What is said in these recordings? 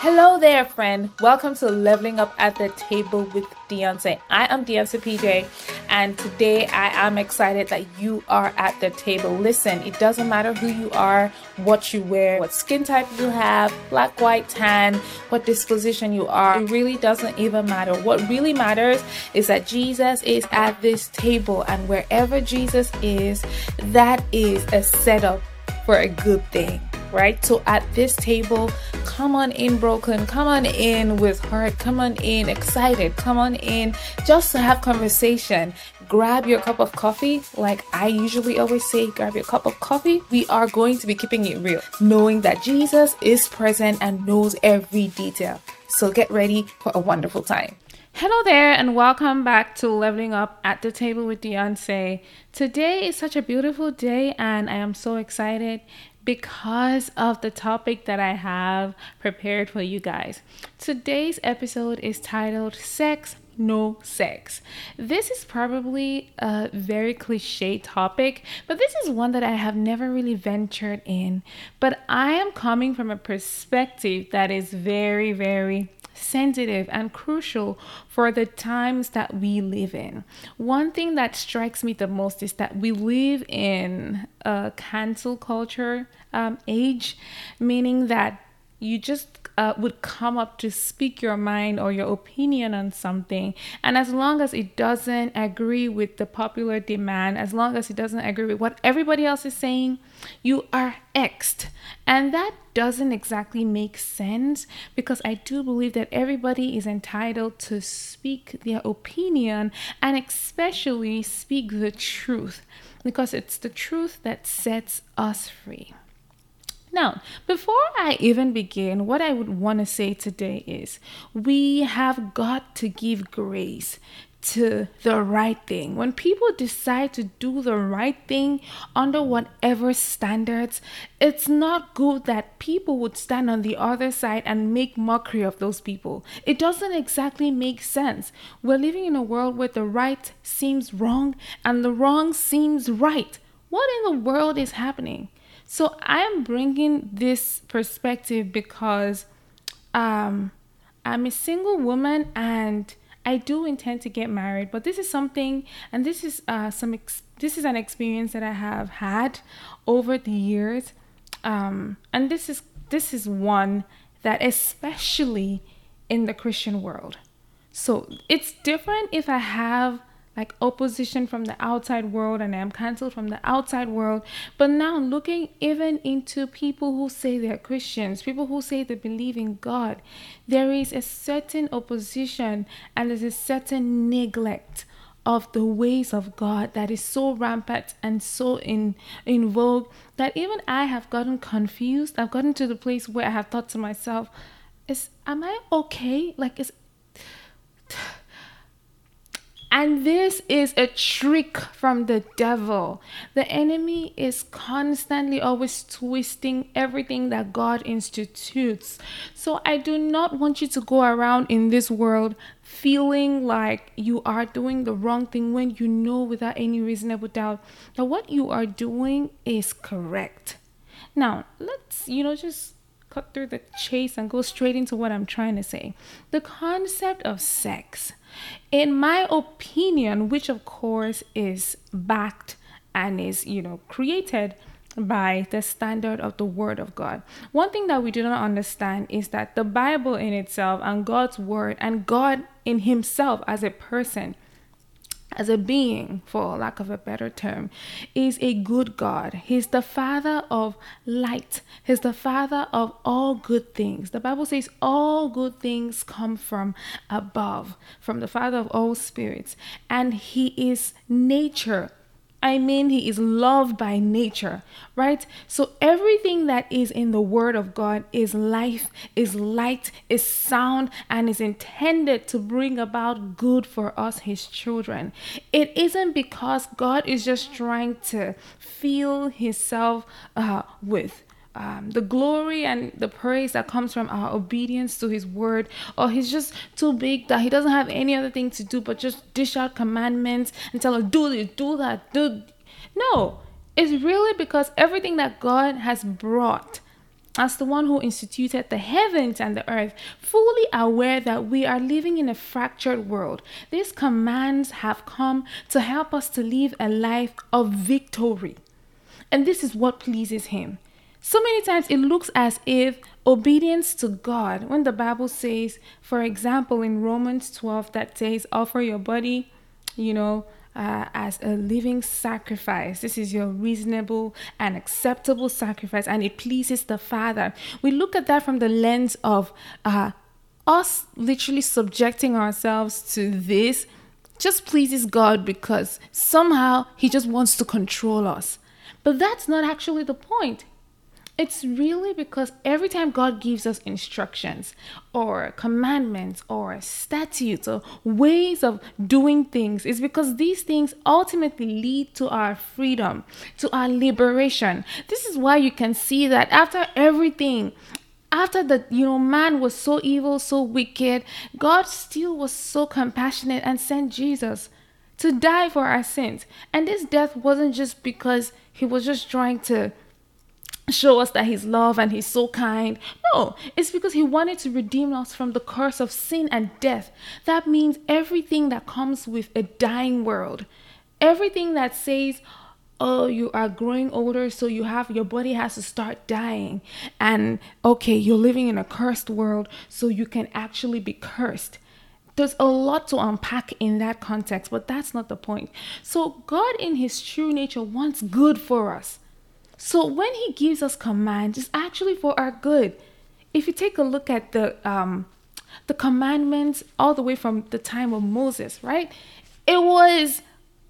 Hello there, friend. Welcome to Leveling Up at the Table with Deonce. I am Deonce PJ, and today I am excited that you are at the table. Listen, it doesn't matter who you are, what you wear, what skin type you have, black, white, tan, what disposition you are. It really doesn't even matter. What really matters is that Jesus is at this table, and wherever Jesus is, that is a setup for a good thing right? So at this table, come on in broken, come on in with heart, come on in excited, come on in just to have conversation. Grab your cup of coffee, like I usually always say, grab your cup of coffee. We are going to be keeping it real, knowing that Jesus is present and knows every detail. So get ready for a wonderful time. Hello there, and welcome back to Leveling Up at the Table with Deonce. Today is such a beautiful day, and I am so excited because of the topic that I have prepared for you guys. Today's episode is titled Sex no sex. This is probably a very cliche topic, but this is one that I have never really ventured in. But I am coming from a perspective that is very, very sensitive and crucial for the times that we live in. One thing that strikes me the most is that we live in a cancel culture um, age, meaning that you just uh, would come up to speak your mind or your opinion on something. And as long as it doesn't agree with the popular demand, as long as it doesn't agree with what everybody else is saying, you are exed. And that doesn't exactly make sense because I do believe that everybody is entitled to speak their opinion and especially speak the truth because it's the truth that sets us free. Now, before I even begin, what I would want to say today is we have got to give grace to the right thing. When people decide to do the right thing under whatever standards, it's not good that people would stand on the other side and make mockery of those people. It doesn't exactly make sense. We're living in a world where the right seems wrong and the wrong seems right. What in the world is happening? So I am bringing this perspective because um, I'm a single woman and I do intend to get married. But this is something, and this is uh, some ex- this is an experience that I have had over the years, um, and this is this is one that especially in the Christian world. So it's different if I have like opposition from the outside world and I'm cancelled from the outside world. But now looking even into people who say they're Christians, people who say they believe in God, there is a certain opposition and there's a certain neglect of the ways of God that is so rampant and so in in vogue that even I have gotten confused. I've gotten to the place where I have thought to myself, is am I okay? Like is and this is a trick from the devil. The enemy is constantly always twisting everything that God institutes. So I do not want you to go around in this world feeling like you are doing the wrong thing when you know without any reasonable doubt that what you are doing is correct. Now, let's, you know, just cut through the chase and go straight into what I'm trying to say. The concept of sex in my opinion, which of course is backed and is, you know, created by the standard of the Word of God. One thing that we do not understand is that the Bible in itself and God's Word and God in Himself as a person as a being, for lack of a better term, is a good God. He's the Father of light, He's the Father of all good things. The Bible says all good things come from above, from the Father of all spirits, and He is nature I mean, he is loved by nature, right? So everything that is in the word of God is life, is light, is sound, and is intended to bring about good for us, his children. It isn't because God is just trying to fill himself uh, with um, the glory and the praise that comes from our obedience to his word or he's just too big that he doesn't have any other thing to do but just dish out commandments and tell us do this do that do no it's really because everything that god has brought as the one who instituted the heavens and the earth, fully aware that we are living in a fractured world. These commands have come to help us to live a life of victory. And this is what pleases Him. So many times it looks as if obedience to God, when the Bible says, for example, in Romans 12, that says, offer your body, you know, uh, as a living sacrifice. This is your reasonable and acceptable sacrifice, and it pleases the Father. We look at that from the lens of uh, us literally subjecting ourselves to this just pleases God because somehow He just wants to control us. But that's not actually the point. It's really because every time God gives us instructions or commandments or statutes or ways of doing things, is because these things ultimately lead to our freedom, to our liberation. This is why you can see that after everything, after the you know man was so evil so wicked god still was so compassionate and sent jesus to die for our sins and this death wasn't just because he was just trying to show us that he's love and he's so kind. No, it's because he wanted to redeem us from the curse of sin and death. That means everything that comes with a dying world, everything that says, oh you are growing older so you have your body has to start dying. And okay you're living in a cursed world so you can actually be cursed. There's a lot to unpack in that context but that's not the point. So god in his true nature wants good for us so when he gives us commands, it's actually for our good. If you take a look at the um, the commandments all the way from the time of Moses, right? It was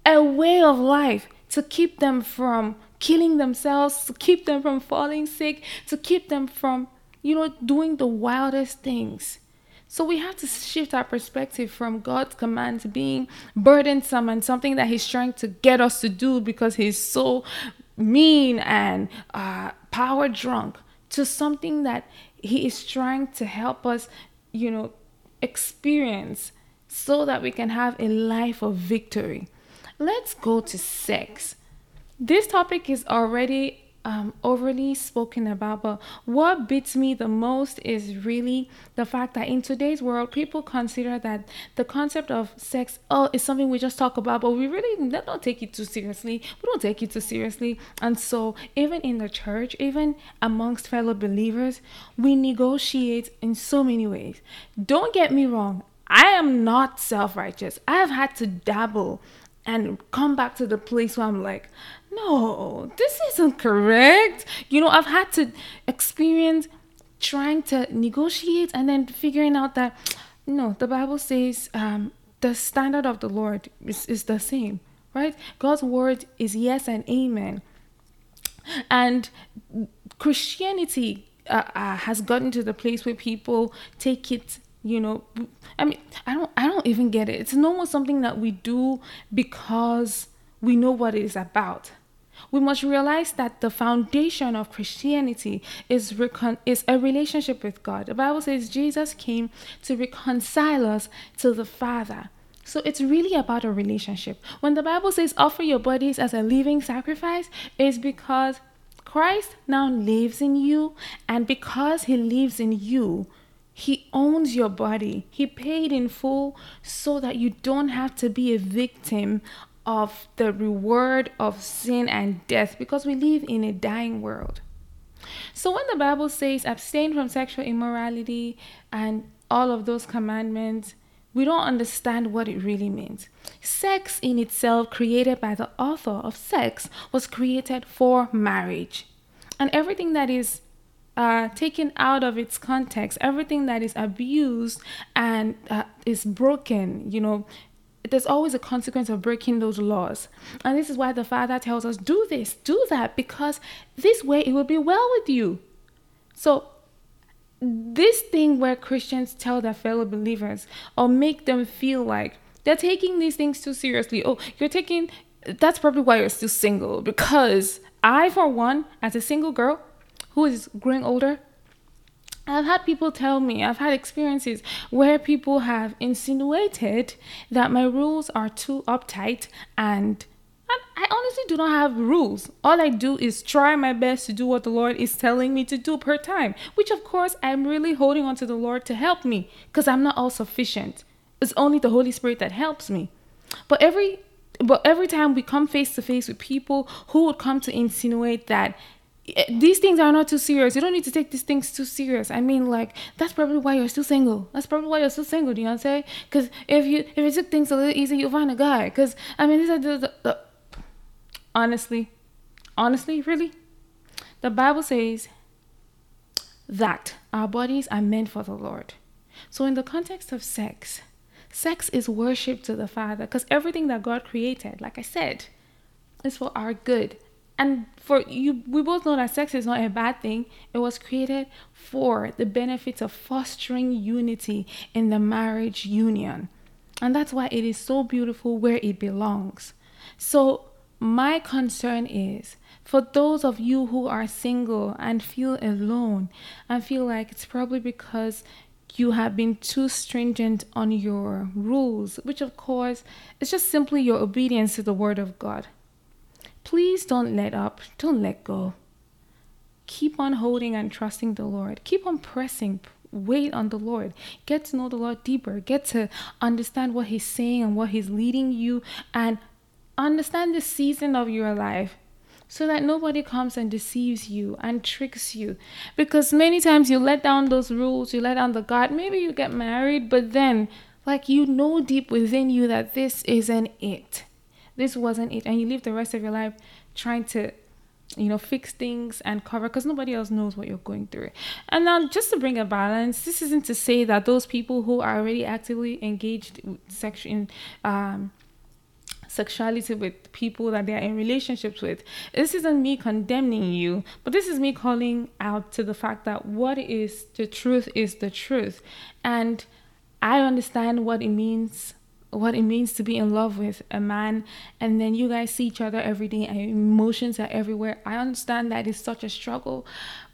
a way of life to keep them from killing themselves, to keep them from falling sick, to keep them from, you know, doing the wildest things. So we have to shift our perspective from God's command to being burdensome and something that He's trying to get us to do because He's so mean and uh, power drunk to something that he is trying to help us, you know, experience so that we can have a life of victory. Let's go to sex. This topic is already um, overly spoken about, but what beats me the most is really the fact that in today's world, people consider that the concept of sex oh is something we just talk about, but we really don't take it too seriously. We don't take it too seriously, and so even in the church, even amongst fellow believers, we negotiate in so many ways. Don't get me wrong. I am not self righteous. I have had to dabble and come back to the place where I'm like, no, this isn't correct. You know, I've had to experience trying to negotiate and then figuring out that no, the Bible says um, the standard of the Lord is, is the same, right? God's word is yes and amen. And Christianity uh, uh, has gotten to the place where people take it you know i mean i don't i don't even get it it's normal something that we do because we know what it is about we must realize that the foundation of Christianity is, recon- is a relationship with God. The Bible says Jesus came to reconcile us to the Father. So it's really about a relationship. When the Bible says offer your bodies as a living sacrifice, it's because Christ now lives in you, and because he lives in you, he owns your body. He paid in full so that you don't have to be a victim of the reward of sin and death because we live in a dying world. So when the Bible says abstain from sexual immorality and all of those commandments, we don't understand what it really means. Sex in itself, created by the author of sex, was created for marriage. And everything that is uh, taken out of its context, everything that is abused and uh, is broken, you know, there's always a consequence of breaking those laws. And this is why the Father tells us, do this, do that, because this way it will be well with you. So, this thing where Christians tell their fellow believers or make them feel like they're taking these things too seriously. Oh, you're taking, that's probably why you're still single. Because I, for one, as a single girl, who is growing older, I've had people tell me, I've had experiences where people have insinuated that my rules are too uptight and I honestly do not have rules. All I do is try my best to do what the Lord is telling me to do per time, which of course I'm really holding on to the Lord to help me because I'm not all sufficient. It's only the Holy Spirit that helps me. But every but every time we come face to face with people who would come to insinuate that Eh, these things are not too serious. You don't need to take these things too serious. I mean, like that's probably why you're still single. That's probably why you're still single. Do you know what I'm saying? Because if you if you took things a little easy, you'll find a guy. Because I mean, these are the, the, the honestly, honestly, really, the Bible says that our bodies are meant for the Lord. So in the context of sex, Sex is worship to the Father because everything that God created, like I said, is for our good. And for you, we both know that sex is not a bad thing. It was created for the benefits of fostering unity in the marriage union. And that's why it is so beautiful where it belongs. So, my concern is for those of you who are single and feel alone and feel like it's probably because you have been too stringent on your rules, which of course is just simply your obedience to the word of God. Please don't let up, don't let go. Keep on holding and trusting the Lord. Keep on pressing, wait on the Lord. Get to know the Lord deeper. Get to understand what He's saying and what He's leading you, and understand the season of your life so that nobody comes and deceives you and tricks you. Because many times you let down those rules, you let down the God. Maybe you get married, but then, like, you know deep within you that this isn't it. This wasn't it. And you live the rest of your life trying to you know fix things and cover because nobody else knows what you're going through and now just to bring a balance this isn't to say that those people who are already actively engaged sexual um sexuality with people that they're in relationships with. This isn't me condemning you, but this is me calling out to the fact that what is the truth is the truth. And I understand what it means what it means to be in love with a man and then you guys see each other every day and emotions are everywhere. I understand that is such a struggle,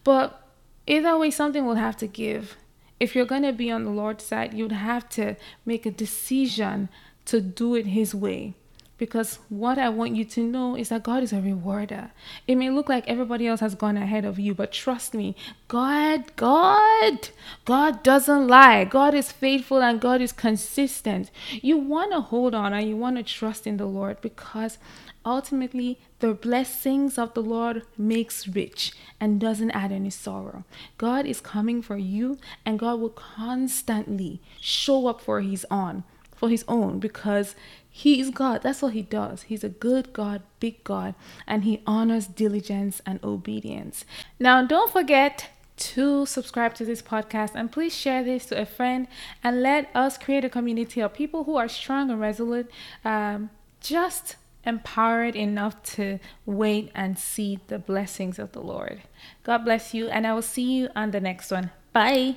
but either way something will have to give. If you're going to be on the Lord's side, you'd have to make a decision to do it his way. Because what I want you to know is that God is a rewarder. It may look like everybody else has gone ahead of you, but trust me, God, God, God doesn't lie. God is faithful and God is consistent. You want to hold on and you want to trust in the Lord because ultimately the blessings of the Lord makes rich and doesn't add any sorrow. God is coming for you and God will constantly show up for his own, for his own because he is God. That's what He does. He's a good God, big God, and He honors diligence and obedience. Now, don't forget to subscribe to this podcast and please share this to a friend and let us create a community of people who are strong and resolute, um, just empowered enough to wait and see the blessings of the Lord. God bless you, and I will see you on the next one. Bye.